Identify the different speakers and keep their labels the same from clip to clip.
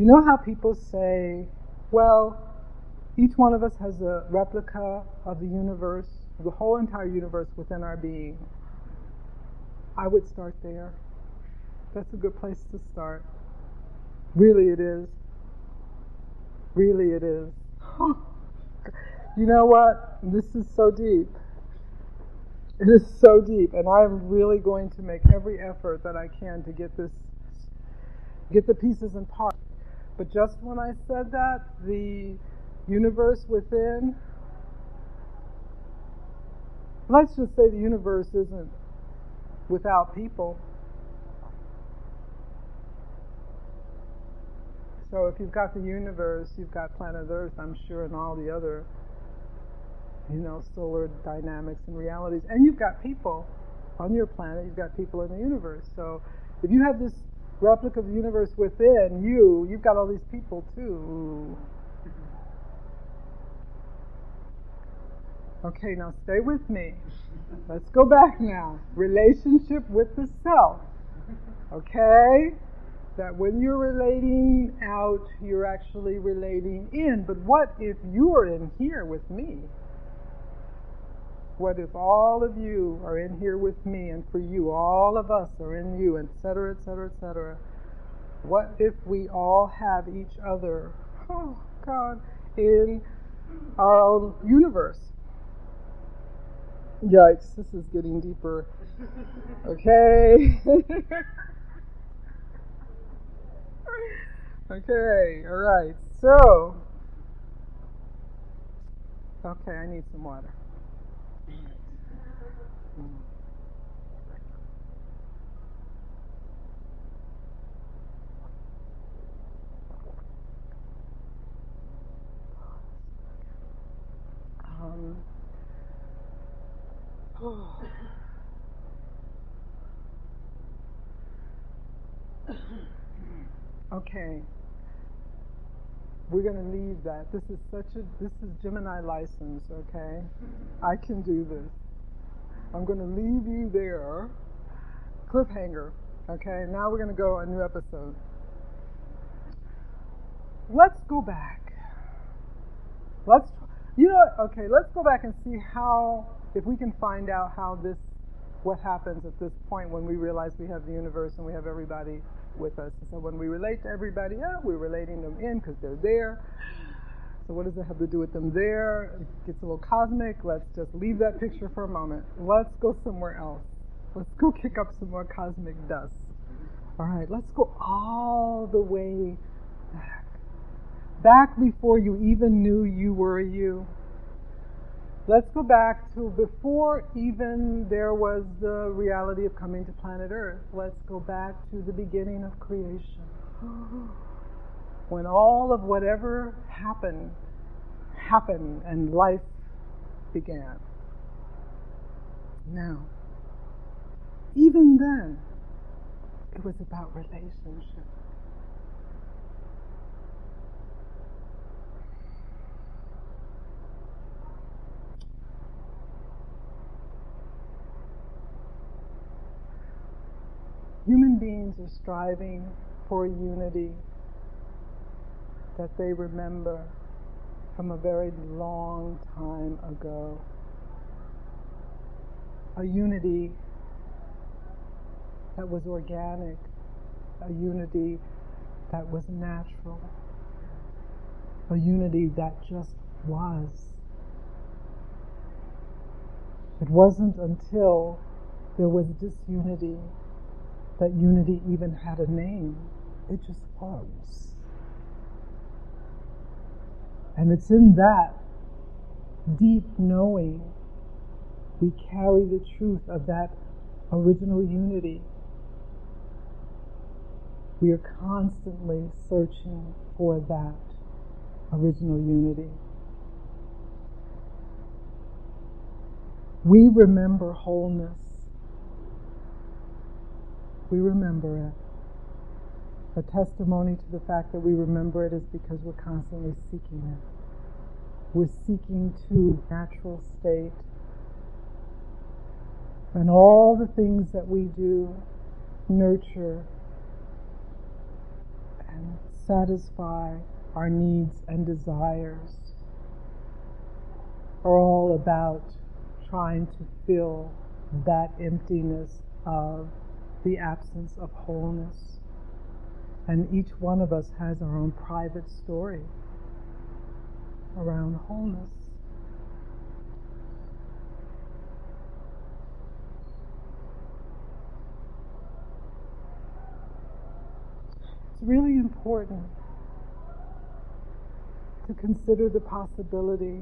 Speaker 1: You know how people say, well, each one of us has a replica of the universe, the whole entire universe within our being. I would start there. That's a good place to start. Really, it is. Really, it is. you know what? This is so deep. It is so deep, and I'm really going to make every effort that I can to get this, get the pieces in part. But just when I said that, the universe within, let's just say the universe isn't without people. So if you've got the universe, you've got planet Earth, I'm sure, and all the other you know, solar dynamics and realities. And you've got people on your planet, you've got people in the universe. So if you have this replica of the universe within you, you've got all these people too. Okay, now stay with me. Let's go back now. Relationship with the self. Okay? That when you're relating out, you're actually relating in. But what if you're in here with me? What if all of you are in here with me, and for you, all of us are in you, etc., etc., etc.? What if we all have each other, oh God, in our own universe? Yikes, this is getting deeper. Okay. okay, all right. So, okay, I need some water. Um, okay. We're going to leave that. This is such a this is Gemini license, okay? I can do this. I'm going to leave you there. Cliffhanger. Okay, now we're going to go a new episode. Let's go back. Let's, you know, okay, let's go back and see how, if we can find out how this, what happens at this point when we realize we have the universe and we have everybody with us. So when we relate to everybody, yeah, we're relating them in because they're there. So what does it have to do with them there? It gets a little cosmic. Let's just leave that picture for a moment. Let's go somewhere else. Let's go kick up some more cosmic dust. All right, let's go all the way back. Back before you even knew you were you. Let's go back to before even there was the reality of coming to planet Earth. Let's go back to the beginning of creation. when all of whatever happened happened and life began. Now, even then, it was about relationship. Human beings are striving for unity that they remember from a very long time ago. A unity that was organic, a unity that was natural, a unity that just was. It wasn't until there was disunity that unity even had a name. It just was. And it's in that deep knowing we carry the truth of that original unity. We are constantly searching for that original unity. We remember wholeness. We remember it. A testimony to the fact that we remember it is because we're constantly seeking it. We're seeking to natural state. And all the things that we do nurture and satisfy our needs and desires are all about trying to fill that emptiness of the absence of wholeness. And each one of us has our own private story around wholeness. It's really important to consider the possibility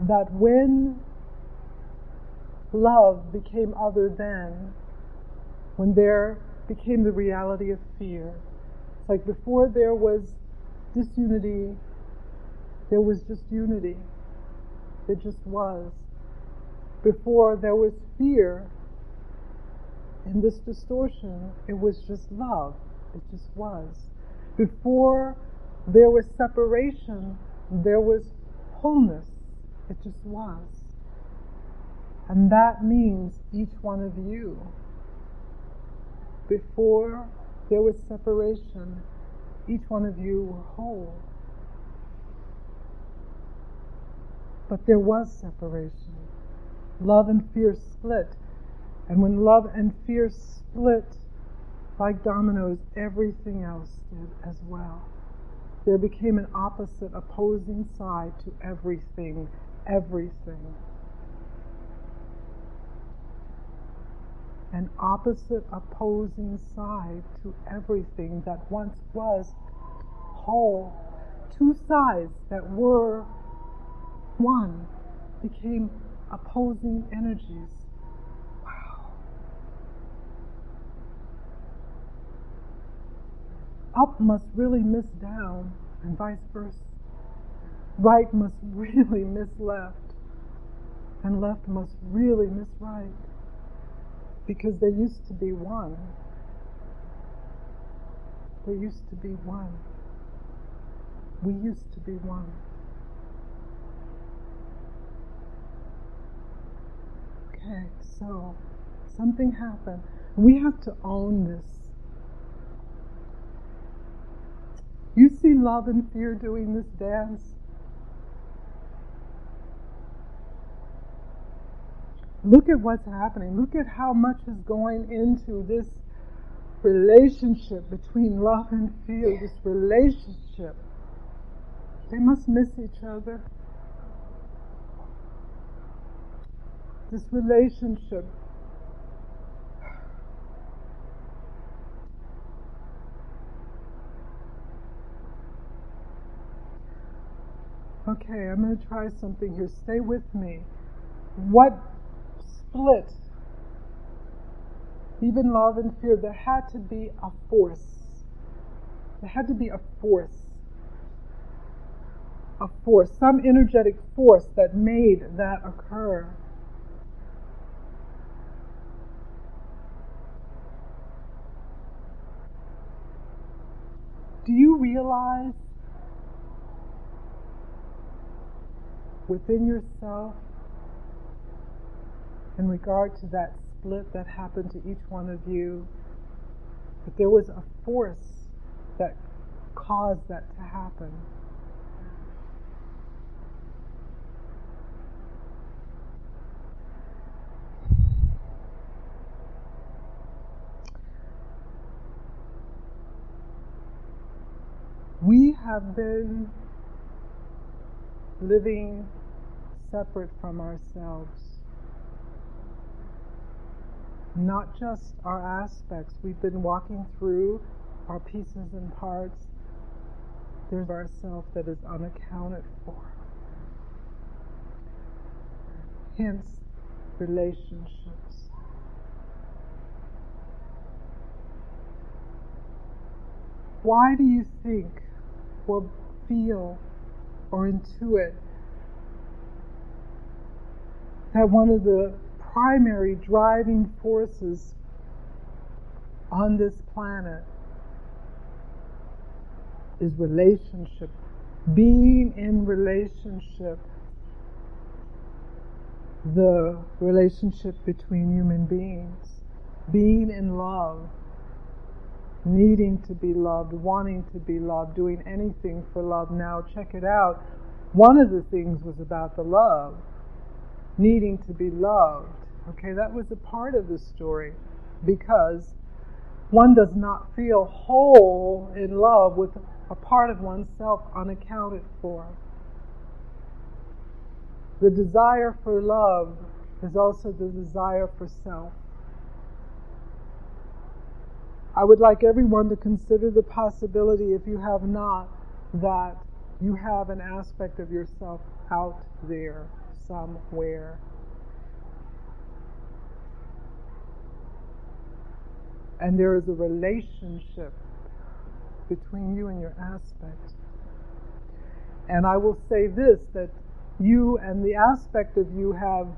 Speaker 1: that when love became other than, when there became the reality of fear, it's like before there was disunity, there was just unity. It just was. Before there was fear, in this distortion, it was just love. It just was. Before there was separation, there was wholeness. It just was. And that means each one of you. Before there was separation, each one of you were whole. But there was separation. Love and fear split. And when love and fear split, like dominoes, everything else did as well. There became an opposite, opposing side to everything, everything. An opposite, opposing side to everything that once was whole. Two sides that were one became opposing energies. Up must really miss down, and vice versa. Right must really miss left, and left must really miss right. Because there used to be one. There used to be one. We used to be one. Okay, so something happened. We have to own this. You see love and fear doing this dance. Look at what's happening. Look at how much is going into this relationship between love and fear, this relationship. They must miss each other. this relationship. Okay, I'm going to try something here. Stay with me. What split? Even love and fear, there had to be a force. There had to be a force. A force, some energetic force that made that occur. Do you realize within yourself, in regard to that split that happened to each one of you, that there was a force that caused that to happen? we have been living separate from ourselves. Not just our aspects, we've been walking through our pieces and parts. There's ourself that is unaccounted for. Hence, relationships. Why do you think or feel or intuit that one of the primary driving forces on this planet is relationship, being in relationship, the relationship between human beings, being in love, needing to be loved, wanting to be loved, doing anything for love. Now, check it out. One of the things was about the love, needing to be loved. Okay, that was a part of the story because one does not feel whole in love with a part of oneself unaccounted for. The desire for love is also the desire for self. I would like everyone to consider the possibility, if you have not, that you have an aspect of yourself out there somewhere. And there is a relationship between you and your aspect. And I will say this that you and the aspect of you have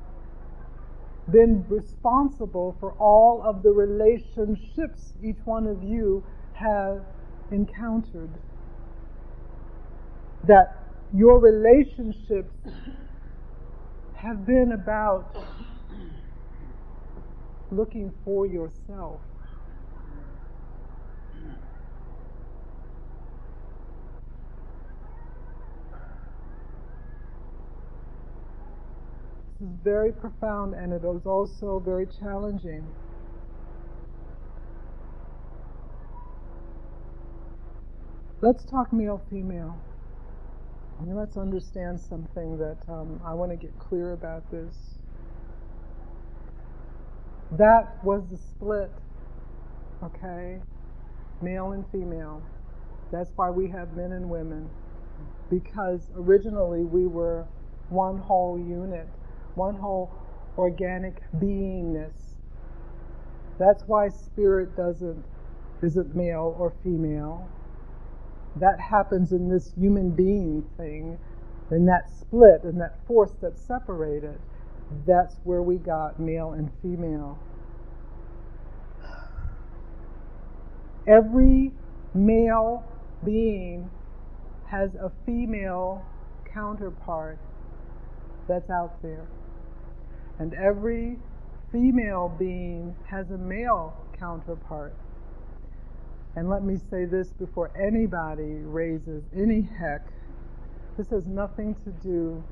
Speaker 1: been responsible for all of the relationships each one of you have encountered. That your relationships have been about looking for yourself. This is very profound and it is also very challenging. Let's talk male female. And let's understand something that um, I want to get clear about this. That was the split, okay? Male and female. That's why we have men and women. Because originally we were one whole unit one whole organic beingness. That's why spirit doesn't isn't male or female. That happens in this human being thing, and that split and that force that separated. That's where we got male and female. Every male being has a female counterpart that's out there. And every female being has a male counterpart. And let me say this before anybody raises any heck. This has nothing to do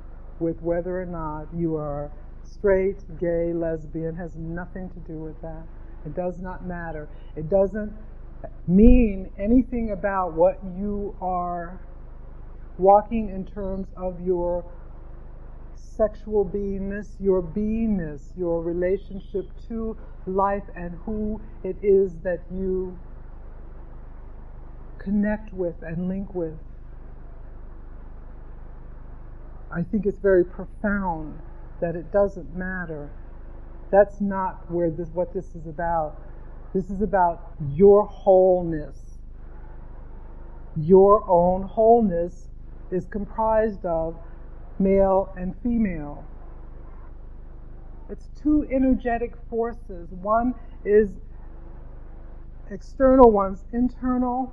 Speaker 1: with whether or not you are straight, gay, lesbian, has nothing to do with that. It does not matter. It doesn't mean anything about what you are walking in terms of your sexual beingness, your beingness, your relationship to life and who it is that you connect with and link with. I think it's very profound that it doesn't matter. That's not where this what this is about. This is about your wholeness. Your own wholeness is comprised of male and female. It's two energetic forces. One is external, one's internal.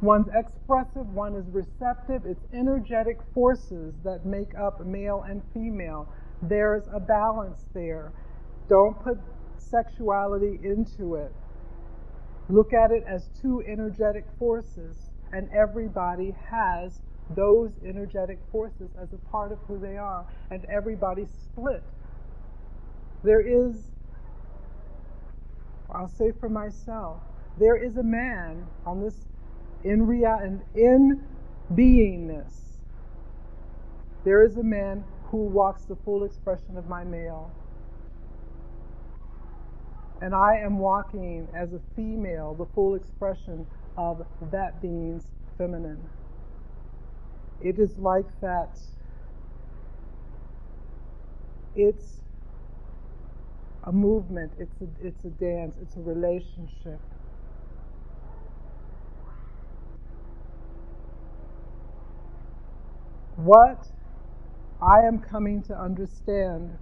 Speaker 1: One's expressive, one is receptive. It's energetic forces that make up male and female. There's a balance there. Don't put sexuality into it. Look at it as two energetic forces, and everybody has those energetic forces as a part of who they are, and everybody split. There is, I'll say for myself, there is a man on this in real and in beingness. There is a man who walks the full expression of my male. And I am walking as a female, the full expression of that being's feminine. It is like that. It's a movement, it's a, it's a dance, it's a relationship. What I am coming to understand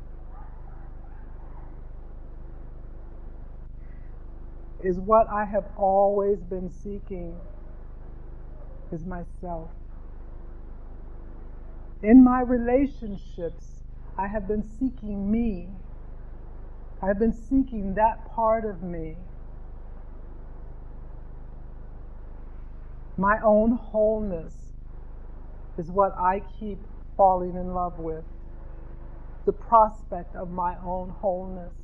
Speaker 1: is what I have always been seeking is myself. In my relationships, I have been seeking me. I've been seeking that part of me. My own wholeness is what I keep falling in love with the prospect of my own wholeness.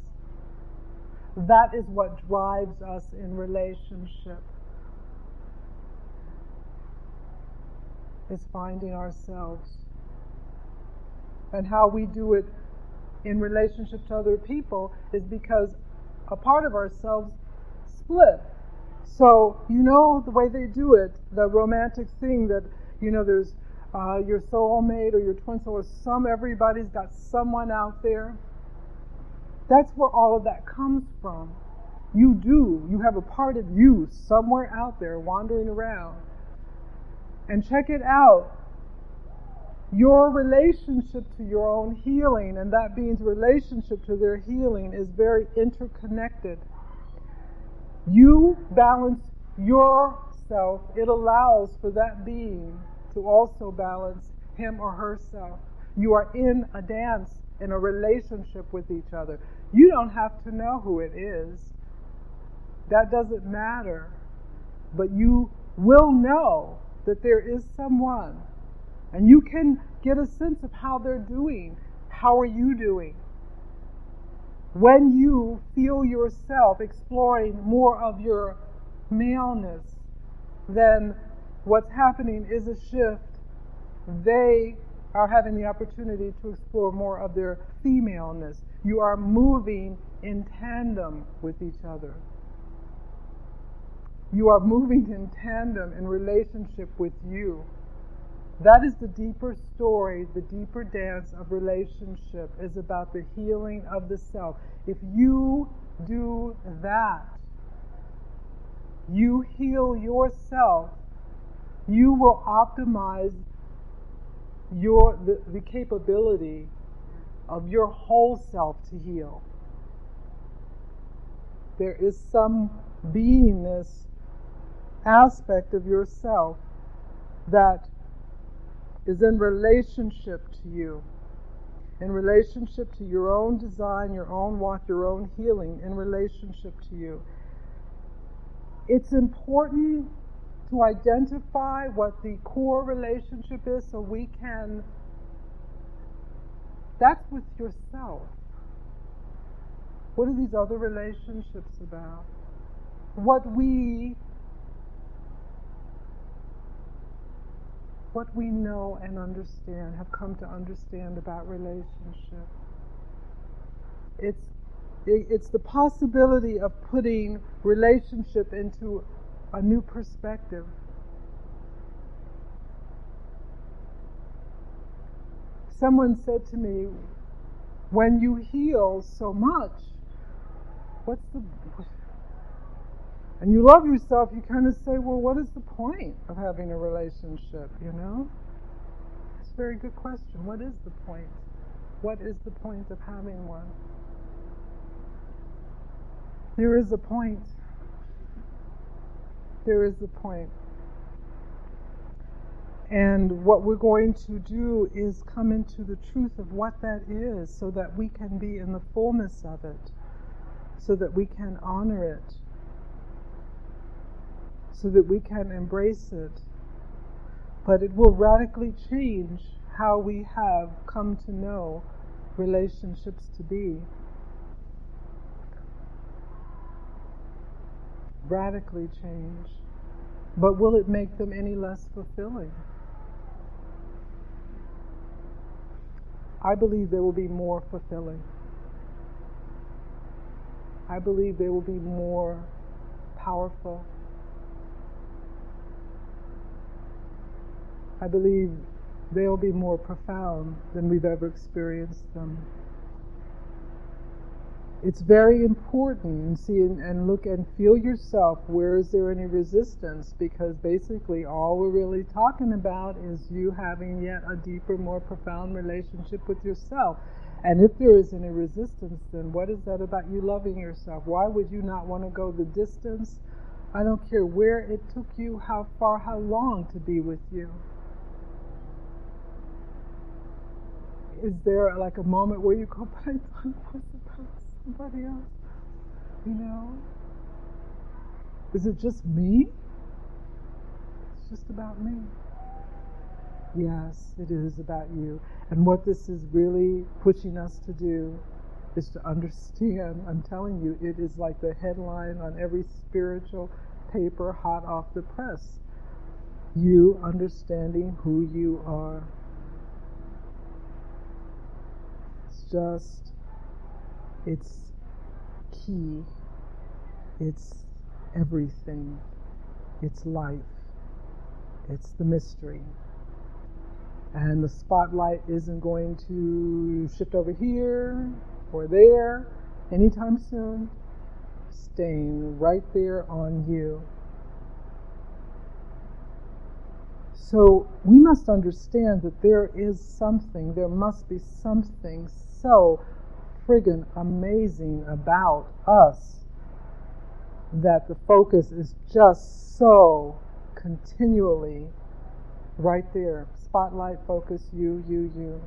Speaker 1: That is what drives us in relationship. Is finding ourselves. And how we do it in relationship to other people is because a part of ourselves split. So, you know the way they do it, the romantic thing that, you know, there's uh, your soulmate or your twin soul, or some, everybody's got someone out there. That's where all of that comes from. You do. You have a part of you somewhere out there wandering around. And check it out. Your relationship to your own healing, and that being's relationship to their healing, is very interconnected. You balance yourself, it allows for that being to also balance him or herself. You are in a dance, in a relationship with each other. You don't have to know who it is. That doesn't matter. But you will know that there is someone. And you can get a sense of how they're doing. How are you doing? When you feel yourself exploring more of your maleness, then what's happening is a shift. They are having the opportunity to explore more of their femaleness. You are moving in tandem with each other. You are moving in tandem in relationship with you. That is the deeper story, the deeper dance of relationship is about the healing of the self. If you do that, you heal yourself, you will optimize your the, the capability of your whole self to heal. There is some beingness aspect of yourself that is in relationship to you, in relationship to your own design, your own walk, your own healing, in relationship to you. It's important to identify what the core relationship is so we can. That's with yourself. What are these other relationships about? What we what we know and understand, have come to understand about relationship. It's it's the possibility of putting relationship into a new perspective. Someone said to me, when you heal so much, what's the. And you love yourself, you kind of say, well, what is the point of having a relationship, you know? It's a very good question. What is the point? What is the point of having one? There is a point there is a point. And what we're going to do is come into the truth of what that is so that we can be in the fullness of it, so that we can honor it, so that we can embrace it. But it will radically change how we have come to know relationships to be. radically change. But will it make them any less fulfilling? I believe they will be more fulfilling. I believe they will be more powerful. I believe they'll be more profound than we've ever experienced them. It's very important and see and, and, look and feel yourself where is there any resistance? Because basically all we're really talking about is you having yet a deeper more profound relationship with yourself. And if there is any resistance then what is that about you loving yourself? Why would you not want to go the distance? I don't care where it took you how far how long to be with you is there like a moment where you go but i thought it was about somebody else? You know? Is it just me? it's just about me. Yes, it is about you. And what this is really pushing us to do is to understand. I'm telling you, it is like the headline on every spiritual paper hot off the press. You understanding who you are. It's just, it's key. It's everything. It's life. It's the mystery and the spotlight isn't going to shift over here or there anytime soon, staying right there on you. So we must understand that there is something, there must be something so friggin' amazing about us that the focus is just so continually right there spotlight focus you, you, you.